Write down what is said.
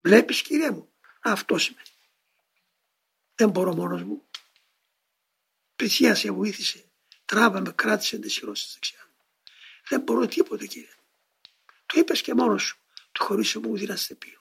Βλέπεις κύριε μου, αυτός είμαι. Δεν μπορώ μόνος μου. Πλησίασε, βοήθησε. Τράβαμε, κράτησε τις χειρώσεις δεξιά. Δεν μπορώ τίποτα κύριε. Το είπες και μόνος σου. Το χωρίς μου δυναστεπείο.